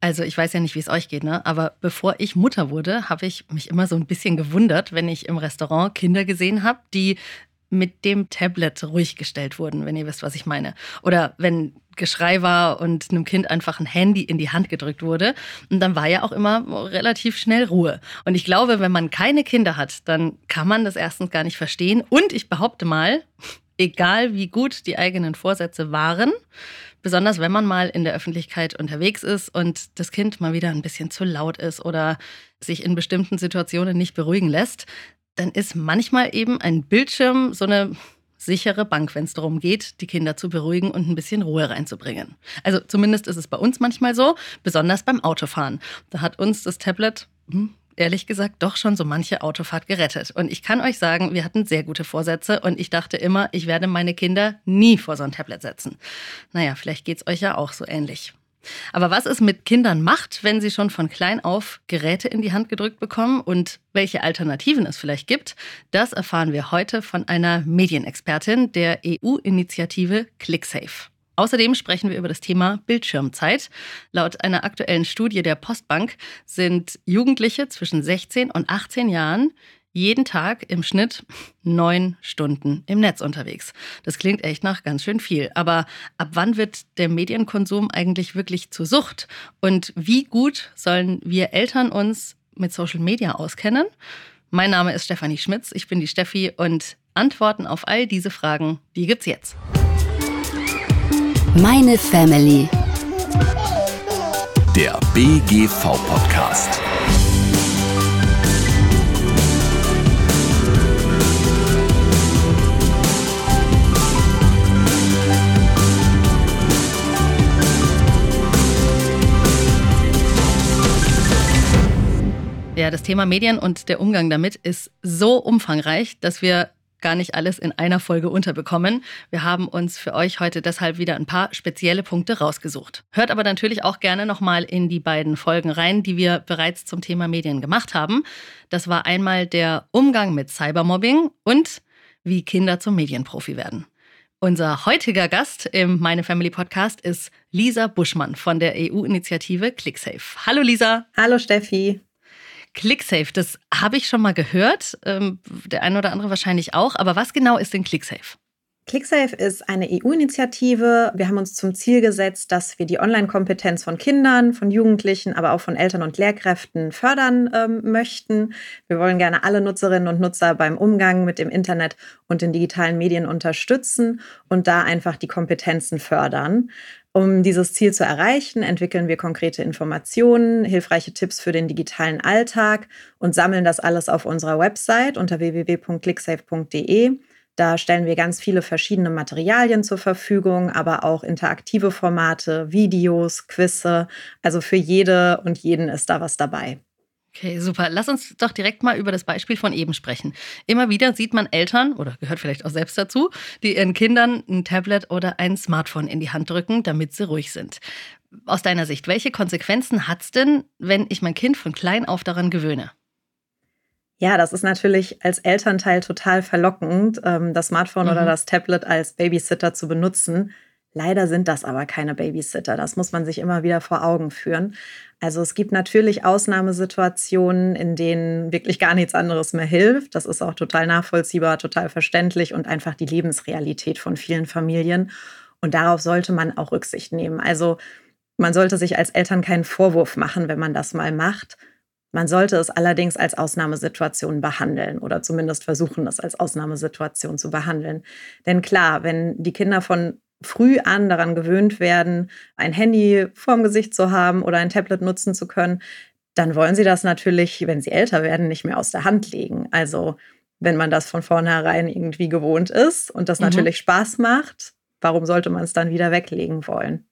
Also ich weiß ja nicht, wie es euch geht, ne? aber bevor ich Mutter wurde, habe ich mich immer so ein bisschen gewundert, wenn ich im Restaurant Kinder gesehen habe, die mit dem Tablet ruhig gestellt wurden, wenn ihr wisst, was ich meine. Oder wenn Geschrei war und einem Kind einfach ein Handy in die Hand gedrückt wurde. Und dann war ja auch immer relativ schnell Ruhe. Und ich glaube, wenn man keine Kinder hat, dann kann man das erstens gar nicht verstehen. Und ich behaupte mal, egal wie gut die eigenen Vorsätze waren, besonders wenn man mal in der Öffentlichkeit unterwegs ist und das Kind mal wieder ein bisschen zu laut ist oder sich in bestimmten Situationen nicht beruhigen lässt, dann ist manchmal eben ein Bildschirm so eine sichere Bank, wenn es darum geht, die Kinder zu beruhigen und ein bisschen Ruhe reinzubringen. Also zumindest ist es bei uns manchmal so, besonders beim Autofahren. Da hat uns das Tablet hm, ehrlich gesagt doch schon so manche Autofahrt gerettet. Und ich kann euch sagen, wir hatten sehr gute Vorsätze und ich dachte immer, ich werde meine Kinder nie vor so ein Tablet setzen. Naja, vielleicht geht es euch ja auch so ähnlich. Aber was es mit Kindern macht, wenn sie schon von klein auf Geräte in die Hand gedrückt bekommen und welche Alternativen es vielleicht gibt, das erfahren wir heute von einer Medienexpertin der EU-Initiative ClickSafe. Außerdem sprechen wir über das Thema Bildschirmzeit. Laut einer aktuellen Studie der Postbank sind Jugendliche zwischen 16 und 18 Jahren jeden Tag im Schnitt neun Stunden im Netz unterwegs. Das klingt echt nach ganz schön viel. Aber ab wann wird der Medienkonsum eigentlich wirklich zur Sucht? Und wie gut sollen wir Eltern uns mit Social Media auskennen? Mein Name ist Stefanie Schmitz, ich bin die Steffi und Antworten auf all diese Fragen, die gibt's jetzt. Meine Family. Der BGV-Podcast. Ja, das Thema Medien und der Umgang damit ist so umfangreich, dass wir gar nicht alles in einer Folge unterbekommen. Wir haben uns für euch heute deshalb wieder ein paar spezielle Punkte rausgesucht. Hört aber natürlich auch gerne nochmal in die beiden Folgen rein, die wir bereits zum Thema Medien gemacht haben. Das war einmal der Umgang mit Cybermobbing und wie Kinder zum Medienprofi werden. Unser heutiger Gast im Meine Family Podcast ist Lisa Buschmann von der EU-Initiative ClickSafe. Hallo Lisa. Hallo Steffi. ClickSafe, das habe ich schon mal gehört. Ähm, der eine oder andere wahrscheinlich auch. Aber was genau ist denn ClickSafe? ClickSafe ist eine EU-Initiative. Wir haben uns zum Ziel gesetzt, dass wir die Online-Kompetenz von Kindern, von Jugendlichen, aber auch von Eltern und Lehrkräften fördern ähm, möchten. Wir wollen gerne alle Nutzerinnen und Nutzer beim Umgang mit dem Internet und den digitalen Medien unterstützen und da einfach die Kompetenzen fördern. Um dieses Ziel zu erreichen, entwickeln wir konkrete Informationen, hilfreiche Tipps für den digitalen Alltag und sammeln das alles auf unserer Website unter www.clicksafe.de. Da stellen wir ganz viele verschiedene Materialien zur Verfügung, aber auch interaktive Formate, Videos, Quizze. Also für jede und jeden ist da was dabei. Okay, super. Lass uns doch direkt mal über das Beispiel von eben sprechen. Immer wieder sieht man Eltern, oder gehört vielleicht auch selbst dazu, die ihren Kindern ein Tablet oder ein Smartphone in die Hand drücken, damit sie ruhig sind. Aus deiner Sicht, welche Konsequenzen hat es denn, wenn ich mein Kind von klein auf daran gewöhne? Ja, das ist natürlich als Elternteil total verlockend, ähm, das Smartphone mhm. oder das Tablet als Babysitter zu benutzen. Leider sind das aber keine Babysitter. Das muss man sich immer wieder vor Augen führen. Also es gibt natürlich Ausnahmesituationen, in denen wirklich gar nichts anderes mehr hilft. Das ist auch total nachvollziehbar, total verständlich und einfach die Lebensrealität von vielen Familien. Und darauf sollte man auch Rücksicht nehmen. Also man sollte sich als Eltern keinen Vorwurf machen, wenn man das mal macht. Man sollte es allerdings als Ausnahmesituation behandeln oder zumindest versuchen, es als Ausnahmesituation zu behandeln. Denn klar, wenn die Kinder von früh an daran gewöhnt werden, ein Handy vorm Gesicht zu haben oder ein Tablet nutzen zu können, dann wollen sie das natürlich, wenn sie älter werden, nicht mehr aus der Hand legen. Also wenn man das von vornherein irgendwie gewohnt ist und das mhm. natürlich Spaß macht, warum sollte man es dann wieder weglegen wollen?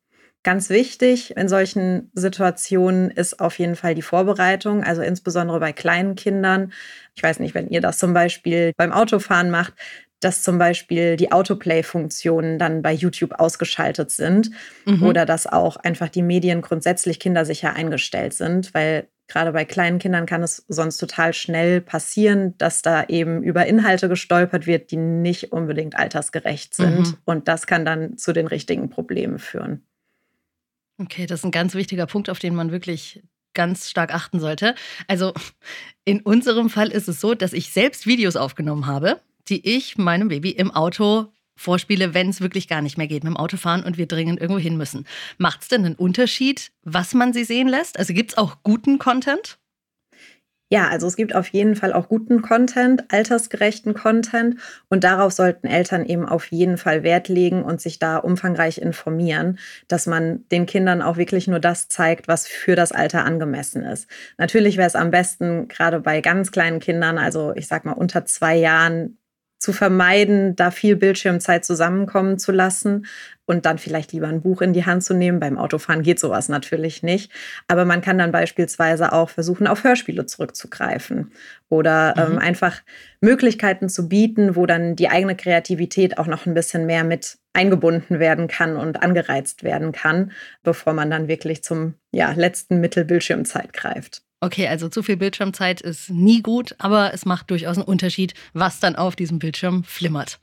Ganz wichtig in solchen Situationen ist auf jeden Fall die Vorbereitung, also insbesondere bei kleinen Kindern. Ich weiß nicht, wenn ihr das zum Beispiel beim Autofahren macht, dass zum Beispiel die Autoplay-Funktionen dann bei YouTube ausgeschaltet sind mhm. oder dass auch einfach die Medien grundsätzlich kindersicher eingestellt sind, weil gerade bei kleinen Kindern kann es sonst total schnell passieren, dass da eben über Inhalte gestolpert wird, die nicht unbedingt altersgerecht sind. Mhm. Und das kann dann zu den richtigen Problemen führen. Okay, das ist ein ganz wichtiger Punkt, auf den man wirklich ganz stark achten sollte. Also in unserem Fall ist es so, dass ich selbst Videos aufgenommen habe, die ich meinem Baby im Auto vorspiele, wenn es wirklich gar nicht mehr geht mit dem Autofahren und wir dringend irgendwo hin müssen. Macht es denn einen Unterschied, was man sie sehen lässt? Also gibt es auch guten Content? Ja, also es gibt auf jeden Fall auch guten Content, altersgerechten Content und darauf sollten Eltern eben auf jeden Fall Wert legen und sich da umfangreich informieren, dass man den Kindern auch wirklich nur das zeigt, was für das Alter angemessen ist. Natürlich wäre es am besten, gerade bei ganz kleinen Kindern, also ich sag mal unter zwei Jahren, zu vermeiden, da viel Bildschirmzeit zusammenkommen zu lassen und dann vielleicht lieber ein Buch in die Hand zu nehmen. Beim Autofahren geht sowas natürlich nicht. Aber man kann dann beispielsweise auch versuchen, auf Hörspiele zurückzugreifen oder mhm. ähm, einfach Möglichkeiten zu bieten, wo dann die eigene Kreativität auch noch ein bisschen mehr mit eingebunden werden kann und angereizt werden kann, bevor man dann wirklich zum ja, letzten Mittel Bildschirmzeit greift. Okay, also zu viel Bildschirmzeit ist nie gut, aber es macht durchaus einen Unterschied, was dann auf diesem Bildschirm flimmert.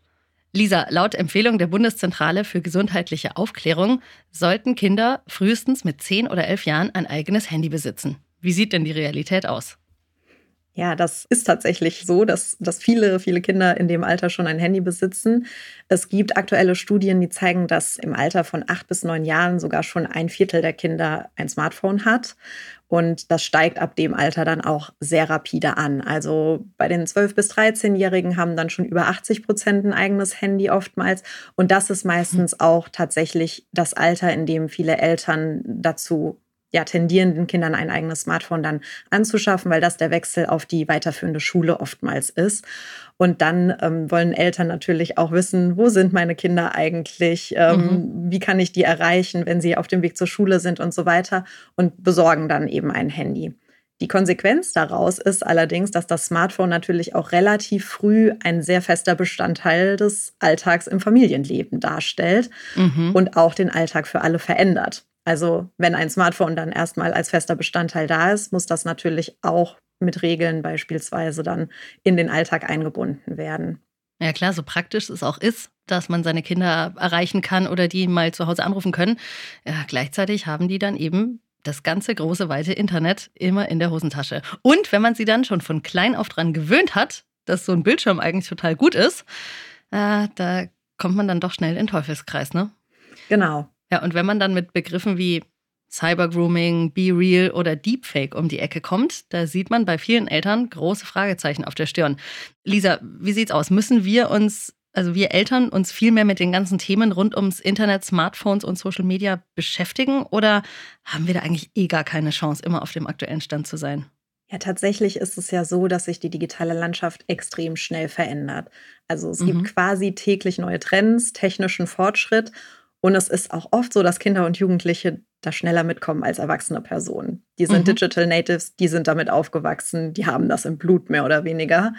Lisa, laut Empfehlung der Bundeszentrale für gesundheitliche Aufklärung sollten Kinder frühestens mit 10 oder 11 Jahren ein eigenes Handy besitzen. Wie sieht denn die Realität aus? Ja, das ist tatsächlich so, dass, dass viele, viele Kinder in dem Alter schon ein Handy besitzen. Es gibt aktuelle Studien, die zeigen, dass im Alter von acht bis neun Jahren sogar schon ein Viertel der Kinder ein Smartphone hat. Und das steigt ab dem Alter dann auch sehr rapide an. Also bei den 12- bis 13-Jährigen haben dann schon über 80 Prozent ein eigenes Handy oftmals. Und das ist meistens auch tatsächlich das Alter, in dem viele Eltern dazu ja, tendierenden Kindern ein eigenes Smartphone dann anzuschaffen, weil das der Wechsel auf die weiterführende Schule oftmals ist. Und dann ähm, wollen Eltern natürlich auch wissen, wo sind meine Kinder eigentlich, ähm, mhm. wie kann ich die erreichen, wenn sie auf dem Weg zur Schule sind und so weiter und besorgen dann eben ein Handy. Die Konsequenz daraus ist allerdings, dass das Smartphone natürlich auch relativ früh ein sehr fester Bestandteil des Alltags im Familienleben darstellt mhm. und auch den Alltag für alle verändert. Also wenn ein Smartphone dann erstmal als fester Bestandteil da ist, muss das natürlich auch mit Regeln beispielsweise dann in den Alltag eingebunden werden. Ja klar, so praktisch es auch ist, dass man seine Kinder erreichen kann oder die mal zu Hause anrufen können. Ja, gleichzeitig haben die dann eben das ganze große, weite Internet immer in der Hosentasche. Und wenn man sie dann schon von klein auf dran gewöhnt hat, dass so ein Bildschirm eigentlich total gut ist, äh, da kommt man dann doch schnell in den Teufelskreis, ne? Genau. Ja, und wenn man dann mit Begriffen wie Cybergrooming, Be Real oder Deepfake um die Ecke kommt, da sieht man bei vielen Eltern große Fragezeichen auf der Stirn. Lisa, wie sieht's aus? Müssen wir uns, also wir Eltern, uns viel mehr mit den ganzen Themen rund ums Internet, Smartphones und Social Media beschäftigen oder haben wir da eigentlich eh gar keine Chance, immer auf dem aktuellen Stand zu sein? Ja, tatsächlich ist es ja so, dass sich die digitale Landschaft extrem schnell verändert. Also es mhm. gibt quasi täglich neue Trends, technischen Fortschritt und es ist auch oft so, dass Kinder und Jugendliche da schneller mitkommen als erwachsene Personen. Die sind mhm. Digital Natives, die sind damit aufgewachsen, die haben das im Blut mehr oder weniger.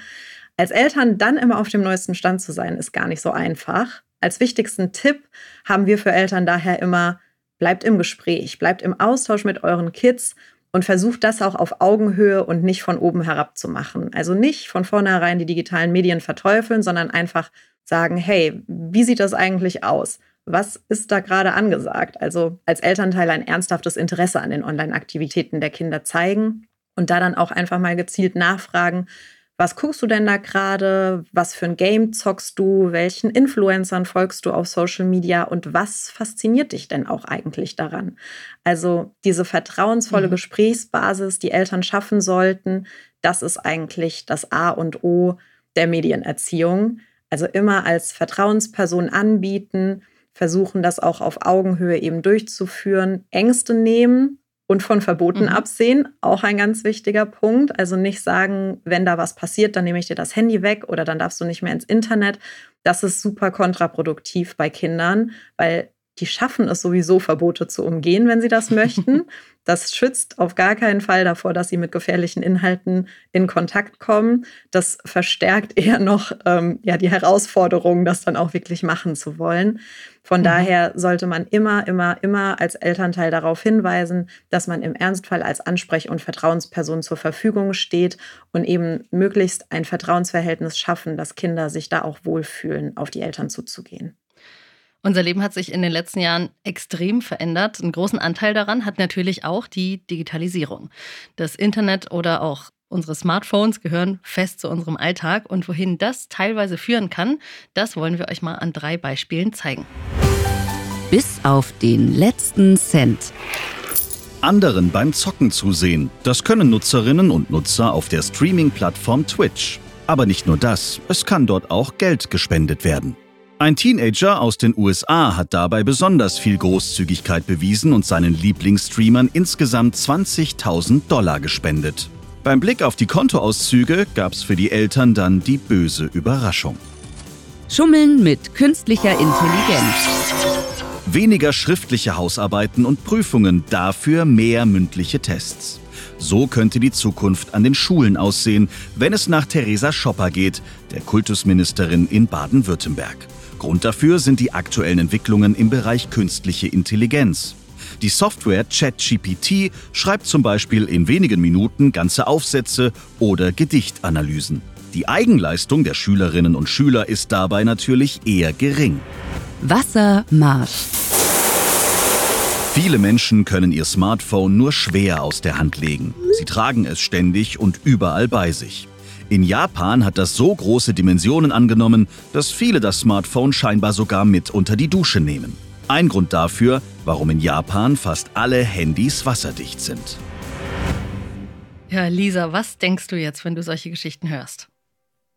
Als Eltern dann immer auf dem neuesten Stand zu sein, ist gar nicht so einfach. Als wichtigsten Tipp haben wir für Eltern daher immer, bleibt im Gespräch, bleibt im Austausch mit euren Kids und versucht das auch auf Augenhöhe und nicht von oben herab zu machen. Also nicht von vornherein die digitalen Medien verteufeln, sondern einfach sagen, hey, wie sieht das eigentlich aus? Was ist da gerade angesagt? Also als Elternteil ein ernsthaftes Interesse an den Online-Aktivitäten der Kinder zeigen und da dann auch einfach mal gezielt nachfragen, was guckst du denn da gerade? Was für ein Game zockst du? Welchen Influencern folgst du auf Social Media? Und was fasziniert dich denn auch eigentlich daran? Also diese vertrauensvolle mhm. Gesprächsbasis, die Eltern schaffen sollten, das ist eigentlich das A und O der Medienerziehung. Also immer als Vertrauensperson anbieten, versuchen, das auch auf Augenhöhe eben durchzuführen, Ängste nehmen und von Verboten mhm. absehen, auch ein ganz wichtiger Punkt. Also nicht sagen, wenn da was passiert, dann nehme ich dir das Handy weg oder dann darfst du nicht mehr ins Internet. Das ist super kontraproduktiv bei Kindern, weil die schaffen es sowieso, Verbote zu umgehen, wenn sie das möchten. Das schützt auf gar keinen Fall davor, dass sie mit gefährlichen Inhalten in Kontakt kommen. Das verstärkt eher noch ähm, ja, die Herausforderung, das dann auch wirklich machen zu wollen. Von mhm. daher sollte man immer, immer, immer als Elternteil darauf hinweisen, dass man im Ernstfall als Ansprech- und Vertrauensperson zur Verfügung steht und eben möglichst ein Vertrauensverhältnis schaffen, dass Kinder sich da auch wohlfühlen, auf die Eltern zuzugehen. Unser Leben hat sich in den letzten Jahren extrem verändert. Einen großen Anteil daran hat natürlich auch die Digitalisierung. Das Internet oder auch unsere Smartphones gehören fest zu unserem Alltag und wohin das teilweise führen kann, das wollen wir euch mal an drei Beispielen zeigen. Bis auf den letzten Cent. Anderen beim Zocken zusehen. Das können Nutzerinnen und Nutzer auf der Streaming-Plattform Twitch. Aber nicht nur das, es kann dort auch Geld gespendet werden. Ein Teenager aus den USA hat dabei besonders viel Großzügigkeit bewiesen und seinen Lieblingsstreamern insgesamt 20.000 Dollar gespendet. Beim Blick auf die Kontoauszüge gab es für die Eltern dann die böse Überraschung. Schummeln mit künstlicher Intelligenz. Weniger schriftliche Hausarbeiten und Prüfungen, dafür mehr mündliche Tests. So könnte die Zukunft an den Schulen aussehen, wenn es nach Theresa Schopper geht, der Kultusministerin in Baden-Württemberg. Grund dafür sind die aktuellen Entwicklungen im Bereich künstliche Intelligenz. Die Software ChatGPT schreibt zum Beispiel in wenigen Minuten ganze Aufsätze oder Gedichtanalysen. Die Eigenleistung der Schülerinnen und Schüler ist dabei natürlich eher gering. Wassermarsch. Viele Menschen können ihr Smartphone nur schwer aus der Hand legen. Sie tragen es ständig und überall bei sich. In Japan hat das so große Dimensionen angenommen, dass viele das Smartphone scheinbar sogar mit unter die Dusche nehmen. Ein Grund dafür, warum in Japan fast alle Handys wasserdicht sind. Ja, Lisa, was denkst du jetzt, wenn du solche Geschichten hörst?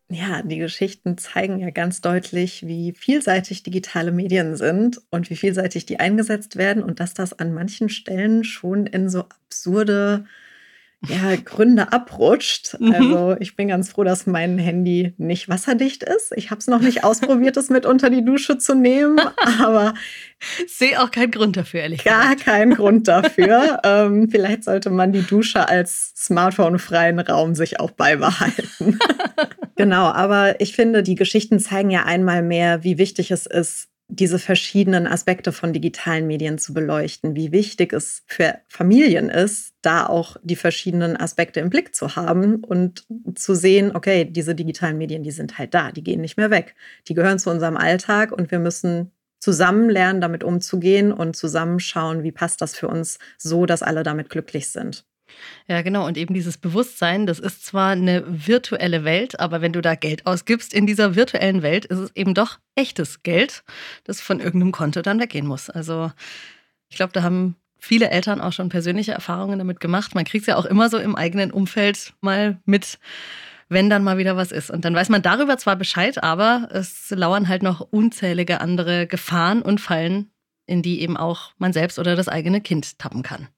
Ja, die Geschichten zeigen ja ganz deutlich, wie vielseitig digitale Medien sind und wie vielseitig die eingesetzt werden und dass das an manchen Stellen schon in so absurde ja, Gründe abrutscht. Mhm. Also ich bin ganz froh, dass mein Handy nicht wasserdicht ist. Ich habe es noch nicht ausprobiert, es mit unter die Dusche zu nehmen, aber sehe auch keinen Grund dafür, ehrlich Gar gesagt. keinen Grund dafür. ähm, vielleicht sollte man die Dusche als Smartphone-freien Raum sich auch beibehalten. genau, aber ich finde, die Geschichten zeigen ja einmal mehr, wie wichtig es ist, diese verschiedenen Aspekte von digitalen Medien zu beleuchten, wie wichtig es für Familien ist, da auch die verschiedenen Aspekte im Blick zu haben und zu sehen, okay, diese digitalen Medien, die sind halt da, die gehen nicht mehr weg. Die gehören zu unserem Alltag und wir müssen zusammen lernen, damit umzugehen und zusammenschauen, wie passt das für uns so, dass alle damit glücklich sind. Ja, genau. Und eben dieses Bewusstsein, das ist zwar eine virtuelle Welt, aber wenn du da Geld ausgibst in dieser virtuellen Welt, ist es eben doch echtes Geld, das von irgendeinem Konto dann weggehen muss. Also ich glaube, da haben viele Eltern auch schon persönliche Erfahrungen damit gemacht. Man kriegt es ja auch immer so im eigenen Umfeld mal mit, wenn dann mal wieder was ist. Und dann weiß man darüber zwar Bescheid, aber es lauern halt noch unzählige andere Gefahren und Fallen, in die eben auch man selbst oder das eigene Kind tappen kann.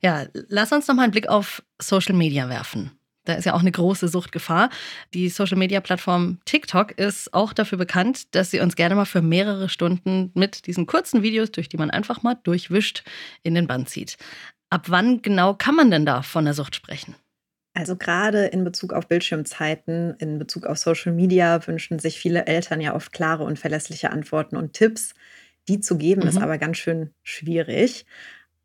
Ja, lass uns noch mal einen Blick auf Social Media werfen. Da ist ja auch eine große Suchtgefahr. Die Social Media Plattform TikTok ist auch dafür bekannt, dass sie uns gerne mal für mehrere Stunden mit diesen kurzen Videos, durch die man einfach mal durchwischt, in den Bann zieht. Ab wann genau kann man denn da von der Sucht sprechen? Also gerade in Bezug auf Bildschirmzeiten, in Bezug auf Social Media wünschen sich viele Eltern ja oft klare und verlässliche Antworten und Tipps. Die zu geben mhm. ist aber ganz schön schwierig.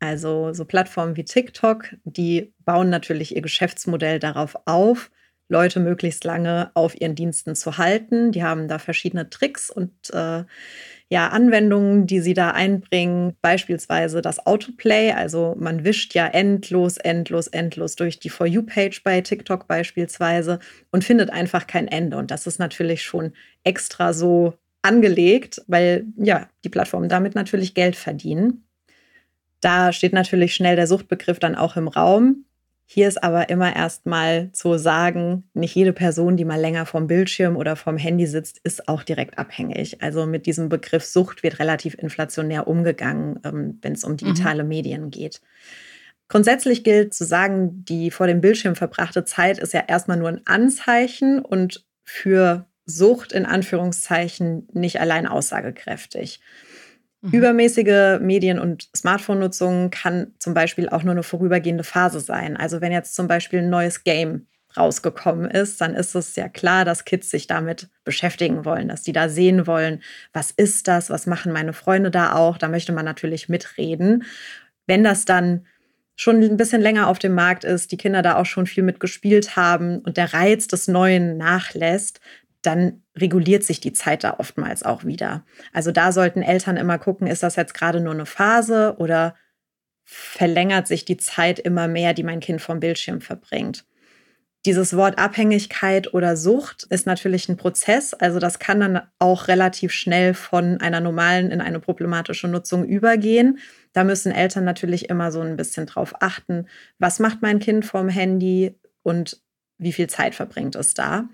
Also so Plattformen wie TikTok, die bauen natürlich ihr Geschäftsmodell darauf auf, Leute möglichst lange auf ihren Diensten zu halten. Die haben da verschiedene Tricks und äh, ja, Anwendungen, die sie da einbringen. Beispielsweise das Autoplay. Also man wischt ja endlos, endlos, endlos durch die For You-Page bei TikTok beispielsweise und findet einfach kein Ende. Und das ist natürlich schon extra so angelegt, weil ja, die Plattformen damit natürlich Geld verdienen. Da steht natürlich schnell der Suchtbegriff dann auch im Raum. Hier ist aber immer erstmal zu sagen, nicht jede Person, die mal länger vom Bildschirm oder vom Handy sitzt, ist auch direkt abhängig. Also mit diesem Begriff Sucht wird relativ inflationär umgegangen, ähm, wenn es um digitale mhm. Medien geht. Grundsätzlich gilt zu sagen, die vor dem Bildschirm verbrachte Zeit ist ja erstmal nur ein Anzeichen und für Sucht in Anführungszeichen nicht allein aussagekräftig. Mhm. Übermäßige Medien- und Smartphone-Nutzung kann zum Beispiel auch nur eine vorübergehende Phase sein. Also wenn jetzt zum Beispiel ein neues Game rausgekommen ist, dann ist es ja klar, dass Kids sich damit beschäftigen wollen, dass die da sehen wollen, was ist das, was machen meine Freunde da auch. Da möchte man natürlich mitreden. Wenn das dann schon ein bisschen länger auf dem Markt ist, die Kinder da auch schon viel mitgespielt haben und der Reiz des Neuen nachlässt, dann reguliert sich die Zeit da oftmals auch wieder. Also da sollten Eltern immer gucken, ist das jetzt gerade nur eine Phase oder verlängert sich die Zeit immer mehr, die mein Kind vom Bildschirm verbringt. Dieses Wort Abhängigkeit oder Sucht ist natürlich ein Prozess. Also das kann dann auch relativ schnell von einer normalen in eine problematische Nutzung übergehen. Da müssen Eltern natürlich immer so ein bisschen drauf achten, was macht mein Kind vom Handy und wie viel Zeit verbringt es da.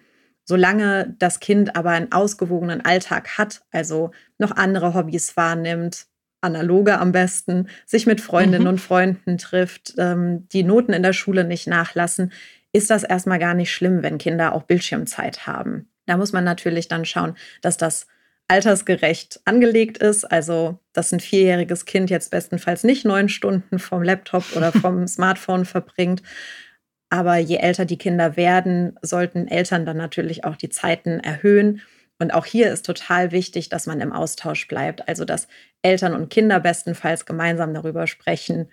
Solange das Kind aber einen ausgewogenen Alltag hat, also noch andere Hobbys wahrnimmt, analoge am besten, sich mit Freundinnen mhm. und Freunden trifft, ähm, die Noten in der Schule nicht nachlassen, ist das erstmal gar nicht schlimm, wenn Kinder auch Bildschirmzeit haben. Da muss man natürlich dann schauen, dass das altersgerecht angelegt ist. Also, dass ein vierjähriges Kind jetzt bestenfalls nicht neun Stunden vom Laptop oder vom Smartphone verbringt. Aber je älter die Kinder werden, sollten Eltern dann natürlich auch die Zeiten erhöhen. Und auch hier ist total wichtig, dass man im Austausch bleibt. Also, dass Eltern und Kinder bestenfalls gemeinsam darüber sprechen,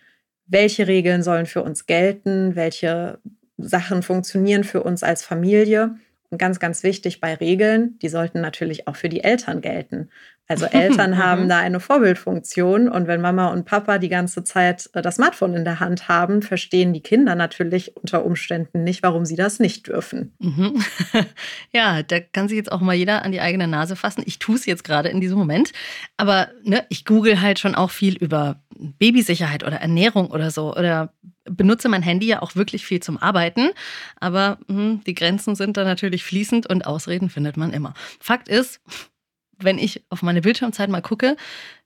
welche Regeln sollen für uns gelten, welche Sachen funktionieren für uns als Familie. Und ganz, ganz wichtig bei Regeln, die sollten natürlich auch für die Eltern gelten. Also Eltern haben mhm. da eine Vorbildfunktion und wenn Mama und Papa die ganze Zeit äh, das Smartphone in der Hand haben, verstehen die Kinder natürlich unter Umständen nicht, warum sie das nicht dürfen. Mhm. Ja, da kann sich jetzt auch mal jeder an die eigene Nase fassen. Ich tue es jetzt gerade in diesem Moment, aber ne, ich google halt schon auch viel über Babysicherheit oder Ernährung oder so oder benutze mein Handy ja auch wirklich viel zum Arbeiten, aber mh, hm, die Grenzen sind da natürlich fließend und Ausreden findet man immer. Fakt ist, wenn ich auf meine Bildschirmzeit mal gucke,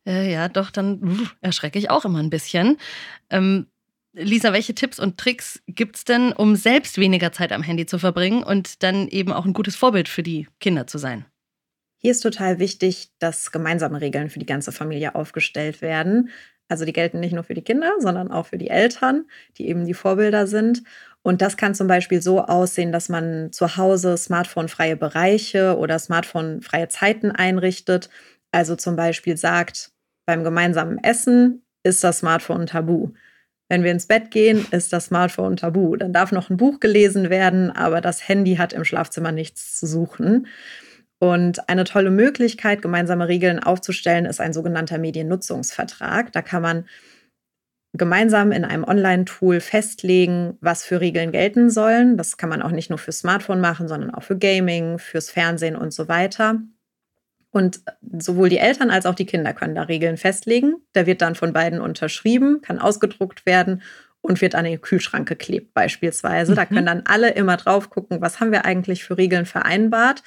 äh, ja, doch, dann uh, erschrecke ich auch immer ein bisschen. Ähm, Lisa, welche Tipps und Tricks gibt es denn, um selbst weniger Zeit am Handy zu verbringen und dann eben auch ein gutes Vorbild für die Kinder zu sein? Hier ist total wichtig, dass gemeinsame Regeln für die ganze Familie aufgestellt werden. Also die gelten nicht nur für die Kinder, sondern auch für die Eltern, die eben die Vorbilder sind. Und das kann zum Beispiel so aussehen, dass man zu Hause smartphonefreie Bereiche oder smartphonefreie Zeiten einrichtet. Also zum Beispiel sagt, beim gemeinsamen Essen ist das Smartphone tabu. Wenn wir ins Bett gehen, ist das Smartphone tabu. Dann darf noch ein Buch gelesen werden, aber das Handy hat im Schlafzimmer nichts zu suchen. Und eine tolle Möglichkeit, gemeinsame Regeln aufzustellen, ist ein sogenannter Mediennutzungsvertrag. Da kann man gemeinsam in einem Online-Tool festlegen, was für Regeln gelten sollen. Das kann man auch nicht nur fürs Smartphone machen, sondern auch für Gaming, fürs Fernsehen und so weiter. Und sowohl die Eltern als auch die Kinder können da Regeln festlegen. Der wird dann von beiden unterschrieben, kann ausgedruckt werden und wird an den Kühlschrank geklebt beispielsweise. Mhm. Da können dann alle immer drauf gucken, was haben wir eigentlich für Regeln vereinbart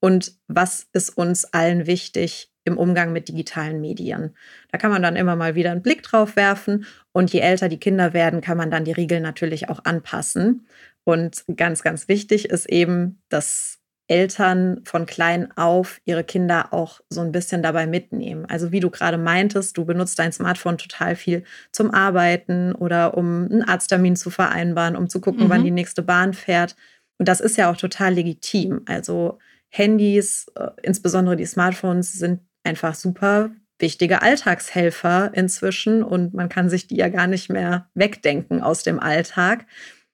und was ist uns allen wichtig im Umgang mit digitalen Medien. Da kann man dann immer mal wieder einen Blick drauf werfen und je älter die Kinder werden, kann man dann die Regeln natürlich auch anpassen. Und ganz, ganz wichtig ist eben, dass Eltern von klein auf ihre Kinder auch so ein bisschen dabei mitnehmen. Also wie du gerade meintest, du benutzt dein Smartphone total viel zum Arbeiten oder um einen Arzttermin zu vereinbaren, um zu gucken, mhm. wann die nächste Bahn fährt. Und das ist ja auch total legitim. Also Handys, äh, insbesondere die Smartphones, sind einfach super wichtige Alltagshelfer inzwischen und man kann sich die ja gar nicht mehr wegdenken aus dem Alltag.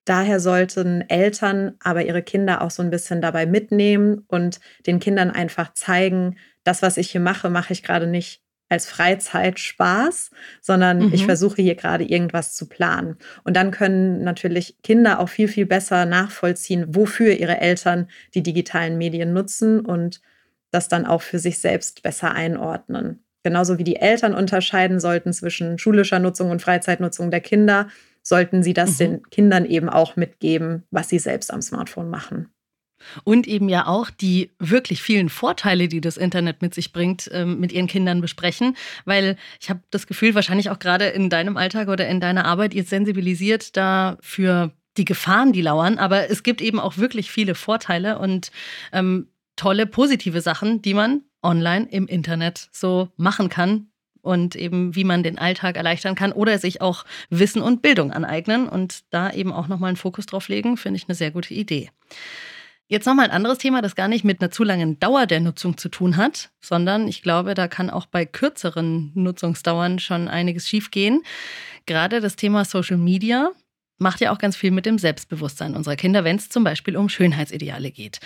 Daher sollten Eltern aber ihre Kinder auch so ein bisschen dabei mitnehmen und den Kindern einfach zeigen, das, was ich hier mache, mache ich gerade nicht als Freizeitspaß, sondern mhm. ich versuche hier gerade irgendwas zu planen. Und dann können natürlich Kinder auch viel, viel besser nachvollziehen, wofür ihre Eltern die digitalen Medien nutzen und das dann auch für sich selbst besser einordnen. Genauso wie die Eltern unterscheiden sollten zwischen schulischer Nutzung und Freizeitnutzung der Kinder, sollten sie das mhm. den Kindern eben auch mitgeben, was sie selbst am Smartphone machen. Und eben ja auch die wirklich vielen Vorteile, die das Internet mit sich bringt, ähm, mit ihren Kindern besprechen. Weil ich habe das Gefühl, wahrscheinlich auch gerade in deinem Alltag oder in deiner Arbeit, ihr sensibilisiert da für die Gefahren, die lauern. Aber es gibt eben auch wirklich viele Vorteile und ähm, tolle positive Sachen, die man online im Internet so machen kann und eben wie man den Alltag erleichtern kann oder sich auch Wissen und Bildung aneignen und da eben auch nochmal einen Fokus drauf legen, finde ich eine sehr gute Idee. Jetzt nochmal ein anderes Thema, das gar nicht mit einer zu langen Dauer der Nutzung zu tun hat, sondern ich glaube, da kann auch bei kürzeren Nutzungsdauern schon einiges schiefgehen. Gerade das Thema Social Media macht ja auch ganz viel mit dem Selbstbewusstsein unserer Kinder, wenn es zum Beispiel um Schönheitsideale geht.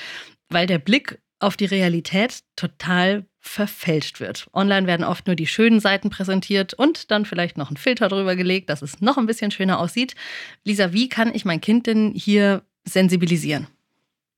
Weil der Blick auf die Realität total verfälscht wird. Online werden oft nur die schönen Seiten präsentiert und dann vielleicht noch ein Filter drüber gelegt, dass es noch ein bisschen schöner aussieht. Lisa, wie kann ich mein Kind denn hier sensibilisieren?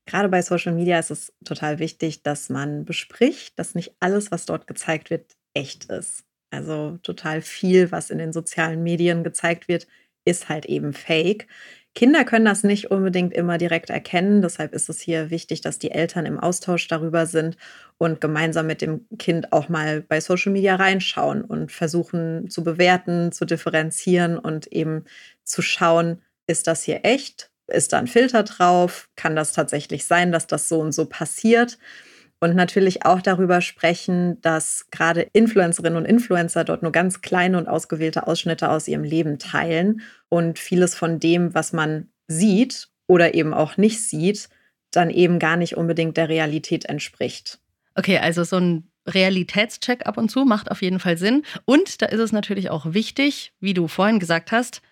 Gerade bei Social Media ist es total wichtig, dass man bespricht, dass nicht alles, was dort gezeigt wird, echt ist. Also total viel, was in den sozialen Medien gezeigt wird, ist halt eben fake. Kinder können das nicht unbedingt immer direkt erkennen. Deshalb ist es hier wichtig, dass die Eltern im Austausch darüber sind und gemeinsam mit dem Kind auch mal bei Social Media reinschauen und versuchen zu bewerten, zu differenzieren und eben zu schauen, ist das hier echt? Ist da ein Filter drauf? Kann das tatsächlich sein, dass das so und so passiert? Und natürlich auch darüber sprechen, dass gerade Influencerinnen und Influencer dort nur ganz kleine und ausgewählte Ausschnitte aus ihrem Leben teilen und vieles von dem, was man sieht oder eben auch nicht sieht, dann eben gar nicht unbedingt der Realität entspricht. Okay, also so ein Realitätscheck ab und zu macht auf jeden Fall Sinn. Und da ist es natürlich auch wichtig, wie du vorhin gesagt hast,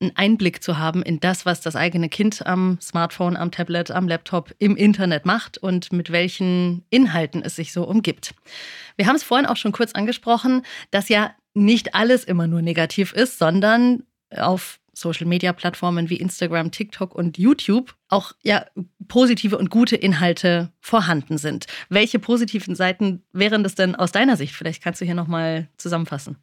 einen Einblick zu haben in das, was das eigene Kind am Smartphone, am Tablet, am Laptop, im Internet macht und mit welchen Inhalten es sich so umgibt. Wir haben es vorhin auch schon kurz angesprochen, dass ja nicht alles immer nur negativ ist, sondern auf Social-Media-Plattformen wie Instagram, TikTok und YouTube auch ja positive und gute Inhalte vorhanden sind. Welche positiven Seiten wären das denn aus deiner Sicht? Vielleicht kannst du hier noch mal zusammenfassen.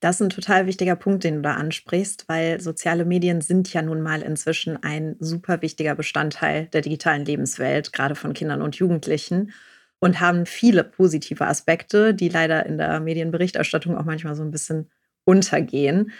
Das ist ein total wichtiger Punkt, den du da ansprichst, weil soziale Medien sind ja nun mal inzwischen ein super wichtiger Bestandteil der digitalen Lebenswelt, gerade von Kindern und Jugendlichen und haben viele positive Aspekte, die leider in der Medienberichterstattung auch manchmal so ein bisschen untergehen.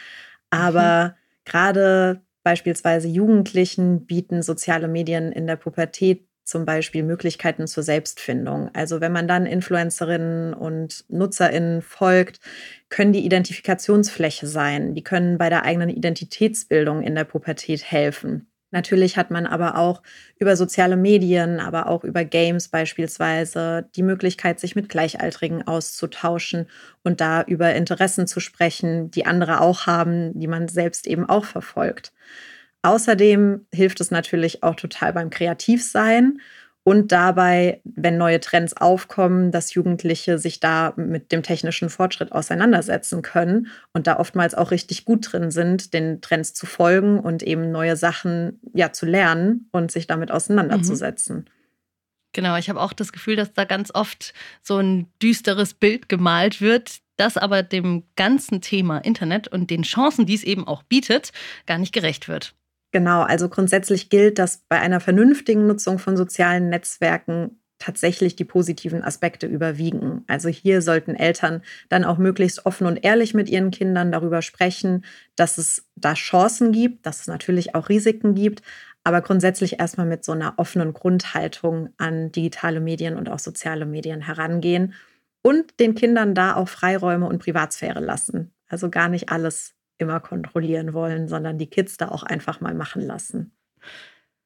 Aber mhm. gerade beispielsweise Jugendlichen bieten soziale Medien in der Pubertät zum Beispiel Möglichkeiten zur Selbstfindung. Also wenn man dann Influencerinnen und Nutzerinnen folgt, können die Identifikationsfläche sein. Die können bei der eigenen Identitätsbildung in der Pubertät helfen. Natürlich hat man aber auch über soziale Medien, aber auch über Games beispielsweise die Möglichkeit, sich mit Gleichaltrigen auszutauschen und da über Interessen zu sprechen, die andere auch haben, die man selbst eben auch verfolgt. Außerdem hilft es natürlich auch total beim Kreativsein und dabei, wenn neue Trends aufkommen, dass Jugendliche sich da mit dem technischen Fortschritt auseinandersetzen können und da oftmals auch richtig gut drin sind, den Trends zu folgen und eben neue Sachen ja zu lernen und sich damit auseinanderzusetzen. Mhm. Genau, ich habe auch das Gefühl, dass da ganz oft so ein düsteres Bild gemalt wird, das aber dem ganzen Thema Internet und den Chancen, die es eben auch bietet, gar nicht gerecht wird. Genau, also grundsätzlich gilt, dass bei einer vernünftigen Nutzung von sozialen Netzwerken tatsächlich die positiven Aspekte überwiegen. Also hier sollten Eltern dann auch möglichst offen und ehrlich mit ihren Kindern darüber sprechen, dass es da Chancen gibt, dass es natürlich auch Risiken gibt, aber grundsätzlich erstmal mit so einer offenen Grundhaltung an digitale Medien und auch soziale Medien herangehen und den Kindern da auch Freiräume und Privatsphäre lassen. Also gar nicht alles immer kontrollieren wollen, sondern die Kids da auch einfach mal machen lassen.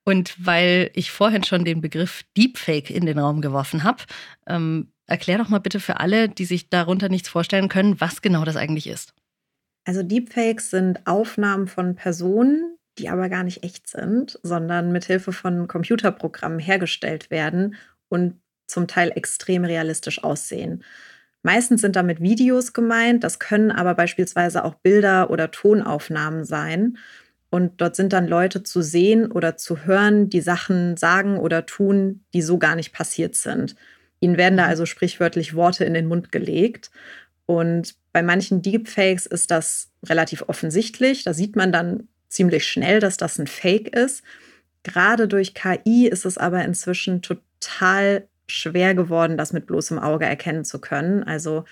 Und weil ich vorhin schon den Begriff Deepfake in den Raum geworfen habe, ähm, erklär doch mal bitte für alle, die sich darunter nichts vorstellen können, was genau das eigentlich ist. Also Deepfakes sind Aufnahmen von Personen, die aber gar nicht echt sind, sondern mit Hilfe von Computerprogrammen hergestellt werden und zum Teil extrem realistisch aussehen. Meistens sind damit Videos gemeint, das können aber beispielsweise auch Bilder oder Tonaufnahmen sein. Und dort sind dann Leute zu sehen oder zu hören, die Sachen sagen oder tun, die so gar nicht passiert sind. Ihnen werden da mhm. also sprichwörtlich Worte in den Mund gelegt. Und bei manchen Deepfakes ist das relativ offensichtlich. Da sieht man dann ziemlich schnell, dass das ein Fake ist. Gerade durch KI ist es aber inzwischen total schwer geworden, das mit bloßem Auge erkennen zu können. Also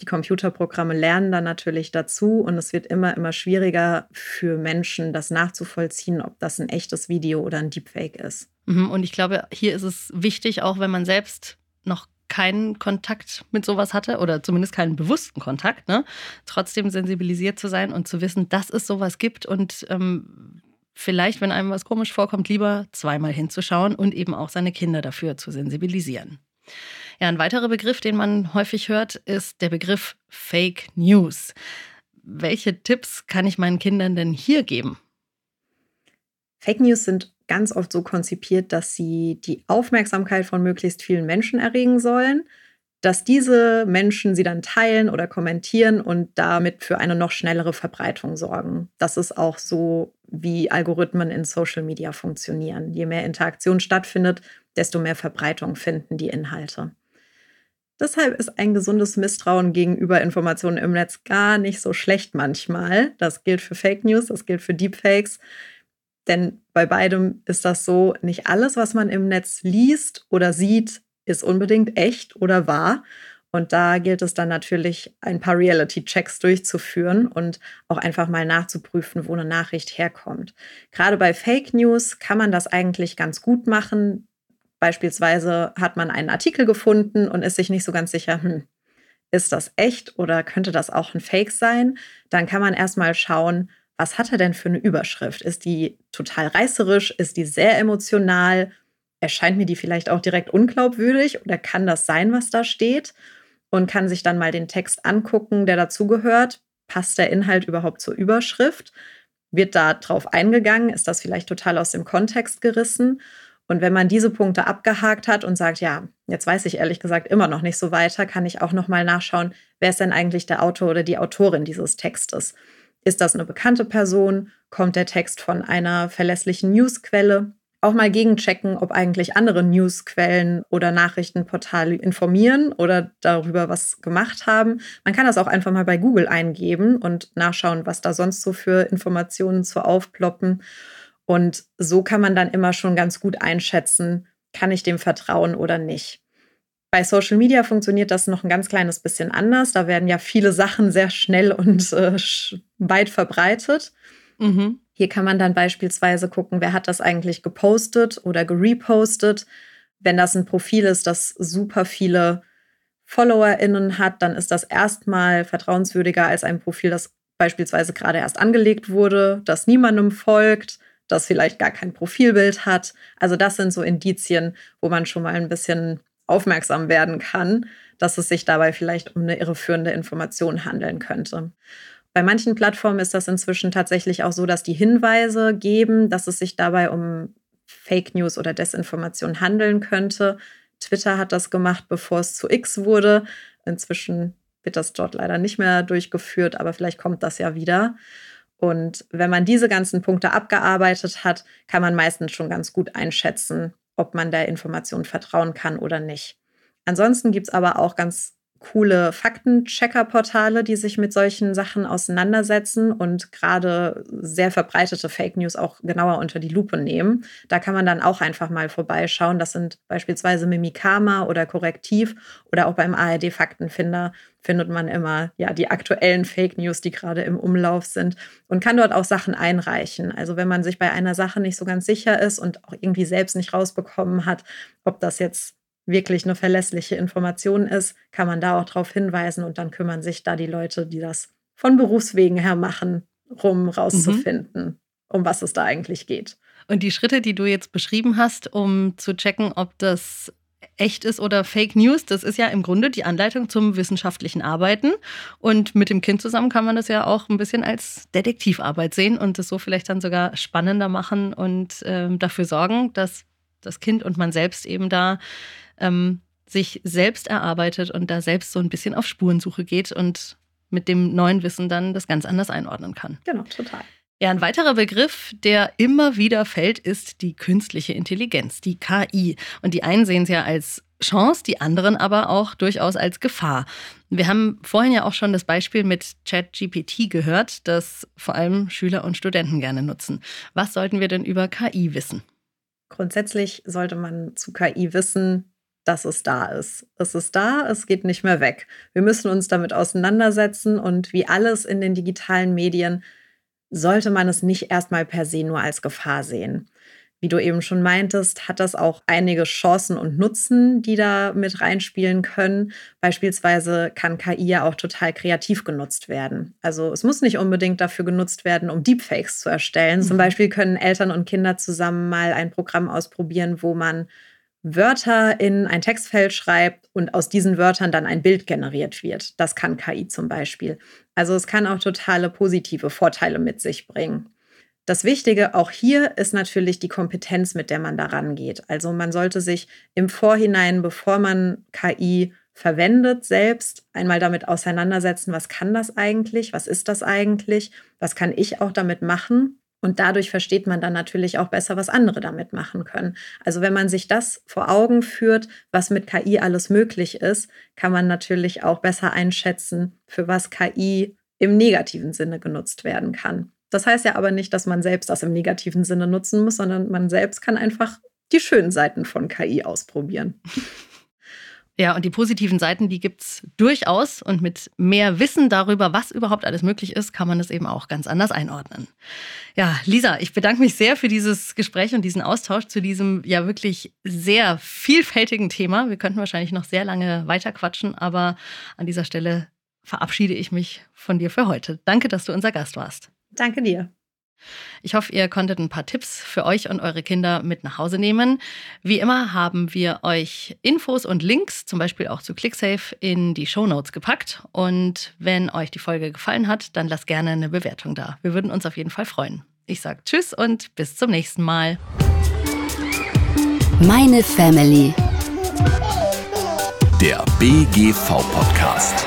die Computerprogramme lernen dann natürlich dazu und es wird immer, immer schwieriger für Menschen, das nachzuvollziehen, ob das ein echtes Video oder ein Deepfake ist. Mhm, und ich glaube, hier ist es wichtig, auch wenn man selbst noch keinen Kontakt mit sowas hatte oder zumindest keinen bewussten Kontakt, ne? trotzdem sensibilisiert zu sein und zu wissen, dass es sowas gibt und ähm, vielleicht, wenn einem was komisch vorkommt, lieber zweimal hinzuschauen und eben auch seine Kinder dafür zu sensibilisieren. Ja, ein weiterer Begriff, den man häufig hört, ist der Begriff Fake News. Welche Tipps kann ich meinen Kindern denn hier geben? Fake News sind ganz oft so konzipiert, dass sie die Aufmerksamkeit von möglichst vielen Menschen erregen sollen, dass diese Menschen sie dann teilen oder kommentieren und damit für eine noch schnellere Verbreitung sorgen. Das ist auch so, wie Algorithmen in Social Media funktionieren. Je mehr Interaktion stattfindet, desto mehr Verbreitung finden die Inhalte. Deshalb ist ein gesundes Misstrauen gegenüber Informationen im Netz gar nicht so schlecht manchmal. Das gilt für Fake News, das gilt für Deepfakes. Denn bei beidem ist das so, nicht alles, was man im Netz liest oder sieht, ist unbedingt echt oder wahr. Und da gilt es dann natürlich, ein paar Reality-Checks durchzuführen und auch einfach mal nachzuprüfen, wo eine Nachricht herkommt. Gerade bei Fake News kann man das eigentlich ganz gut machen. Beispielsweise hat man einen Artikel gefunden und ist sich nicht so ganz sicher, hm, ist das echt oder könnte das auch ein Fake sein? Dann kann man erstmal schauen, was hat er denn für eine Überschrift? Ist die total reißerisch? Ist die sehr emotional? Erscheint mir die vielleicht auch direkt unglaubwürdig oder kann das sein, was da steht? Und kann sich dann mal den Text angucken, der dazugehört. Passt der Inhalt überhaupt zur Überschrift? Wird da drauf eingegangen? Ist das vielleicht total aus dem Kontext gerissen? Und wenn man diese Punkte abgehakt hat und sagt, ja, jetzt weiß ich ehrlich gesagt immer noch nicht so weiter, kann ich auch noch mal nachschauen, wer ist denn eigentlich der Autor oder die Autorin dieses Textes? Ist das eine bekannte Person? Kommt der Text von einer verlässlichen Newsquelle? Auch mal gegenchecken, ob eigentlich andere Newsquellen oder Nachrichtenportale informieren oder darüber was gemacht haben. Man kann das auch einfach mal bei Google eingeben und nachschauen, was da sonst so für Informationen zu aufploppen. Und so kann man dann immer schon ganz gut einschätzen, kann ich dem vertrauen oder nicht. Bei Social Media funktioniert das noch ein ganz kleines bisschen anders. Da werden ja viele Sachen sehr schnell und äh, weit verbreitet. Mhm. Hier kann man dann beispielsweise gucken, wer hat das eigentlich gepostet oder gerepostet. Wenn das ein Profil ist, das super viele FollowerInnen hat, dann ist das erstmal vertrauenswürdiger als ein Profil, das beispielsweise gerade erst angelegt wurde, das niemandem folgt, das vielleicht gar kein Profilbild hat. Also das sind so Indizien, wo man schon mal ein bisschen aufmerksam werden kann, dass es sich dabei vielleicht um eine irreführende Information handeln könnte. Bei manchen Plattformen ist das inzwischen tatsächlich auch so, dass die Hinweise geben, dass es sich dabei um Fake News oder Desinformation handeln könnte. Twitter hat das gemacht, bevor es zu X wurde. Inzwischen wird das dort leider nicht mehr durchgeführt, aber vielleicht kommt das ja wieder. Und wenn man diese ganzen Punkte abgearbeitet hat, kann man meistens schon ganz gut einschätzen, ob man der Information vertrauen kann oder nicht. Ansonsten gibt es aber auch ganz coole Faktenchecker-Portale, die sich mit solchen Sachen auseinandersetzen und gerade sehr verbreitete Fake News auch genauer unter die Lupe nehmen. Da kann man dann auch einfach mal vorbeischauen. Das sind beispielsweise Mimikama oder Korrektiv oder auch beim ARD Faktenfinder findet man immer ja die aktuellen Fake News, die gerade im Umlauf sind und kann dort auch Sachen einreichen. Also wenn man sich bei einer Sache nicht so ganz sicher ist und auch irgendwie selbst nicht rausbekommen hat, ob das jetzt wirklich eine verlässliche Information ist, kann man da auch darauf hinweisen und dann kümmern sich da die Leute, die das von Berufswegen her machen, rum rauszufinden, mhm. um was es da eigentlich geht. Und die Schritte, die du jetzt beschrieben hast, um zu checken, ob das echt ist oder Fake News, das ist ja im Grunde die Anleitung zum wissenschaftlichen Arbeiten. Und mit dem Kind zusammen kann man das ja auch ein bisschen als Detektivarbeit sehen und das so vielleicht dann sogar spannender machen und äh, dafür sorgen, dass das Kind und man selbst eben da ähm, sich selbst erarbeitet und da selbst so ein bisschen auf Spurensuche geht und mit dem neuen Wissen dann das ganz anders einordnen kann. Genau, total. Ja, ein weiterer Begriff, der immer wieder fällt, ist die künstliche Intelligenz, die KI. Und die einen sehen es ja als Chance, die anderen aber auch durchaus als Gefahr. Wir haben vorhin ja auch schon das Beispiel mit ChatGPT gehört, das vor allem Schüler und Studenten gerne nutzen. Was sollten wir denn über KI wissen? Grundsätzlich sollte man zu KI wissen, dass es da ist. Es ist da, es geht nicht mehr weg. Wir müssen uns damit auseinandersetzen und wie alles in den digitalen Medien sollte man es nicht erstmal per se nur als Gefahr sehen. Wie du eben schon meintest, hat das auch einige Chancen und Nutzen, die da mit reinspielen können. Beispielsweise kann KI ja auch total kreativ genutzt werden. Also es muss nicht unbedingt dafür genutzt werden, um Deepfakes zu erstellen. Mhm. Zum Beispiel können Eltern und Kinder zusammen mal ein Programm ausprobieren, wo man Wörter in ein Textfeld schreibt und aus diesen Wörtern dann ein Bild generiert wird. Das kann KI zum Beispiel. Also es kann auch totale positive Vorteile mit sich bringen. Das Wichtige auch hier ist natürlich die Kompetenz, mit der man daran geht. Also man sollte sich im Vorhinein, bevor man KI verwendet, selbst einmal damit auseinandersetzen, was kann das eigentlich, was ist das eigentlich, was kann ich auch damit machen. Und dadurch versteht man dann natürlich auch besser, was andere damit machen können. Also wenn man sich das vor Augen führt, was mit KI alles möglich ist, kann man natürlich auch besser einschätzen, für was KI im negativen Sinne genutzt werden kann. Das heißt ja aber nicht, dass man selbst das im negativen Sinne nutzen muss, sondern man selbst kann einfach die schönen Seiten von KI ausprobieren. Ja, und die positiven Seiten, die gibt es durchaus. Und mit mehr Wissen darüber, was überhaupt alles möglich ist, kann man es eben auch ganz anders einordnen. Ja, Lisa, ich bedanke mich sehr für dieses Gespräch und diesen Austausch zu diesem ja wirklich sehr vielfältigen Thema. Wir könnten wahrscheinlich noch sehr lange weiterquatschen, aber an dieser Stelle verabschiede ich mich von dir für heute. Danke, dass du unser Gast warst. Danke dir. Ich hoffe, ihr konntet ein paar Tipps für euch und eure Kinder mit nach Hause nehmen. Wie immer haben wir euch Infos und Links, zum Beispiel auch zu ClickSafe, in die Show Notes gepackt. Und wenn euch die Folge gefallen hat, dann lasst gerne eine Bewertung da. Wir würden uns auf jeden Fall freuen. Ich sage Tschüss und bis zum nächsten Mal. Meine Family. Der BGV-Podcast.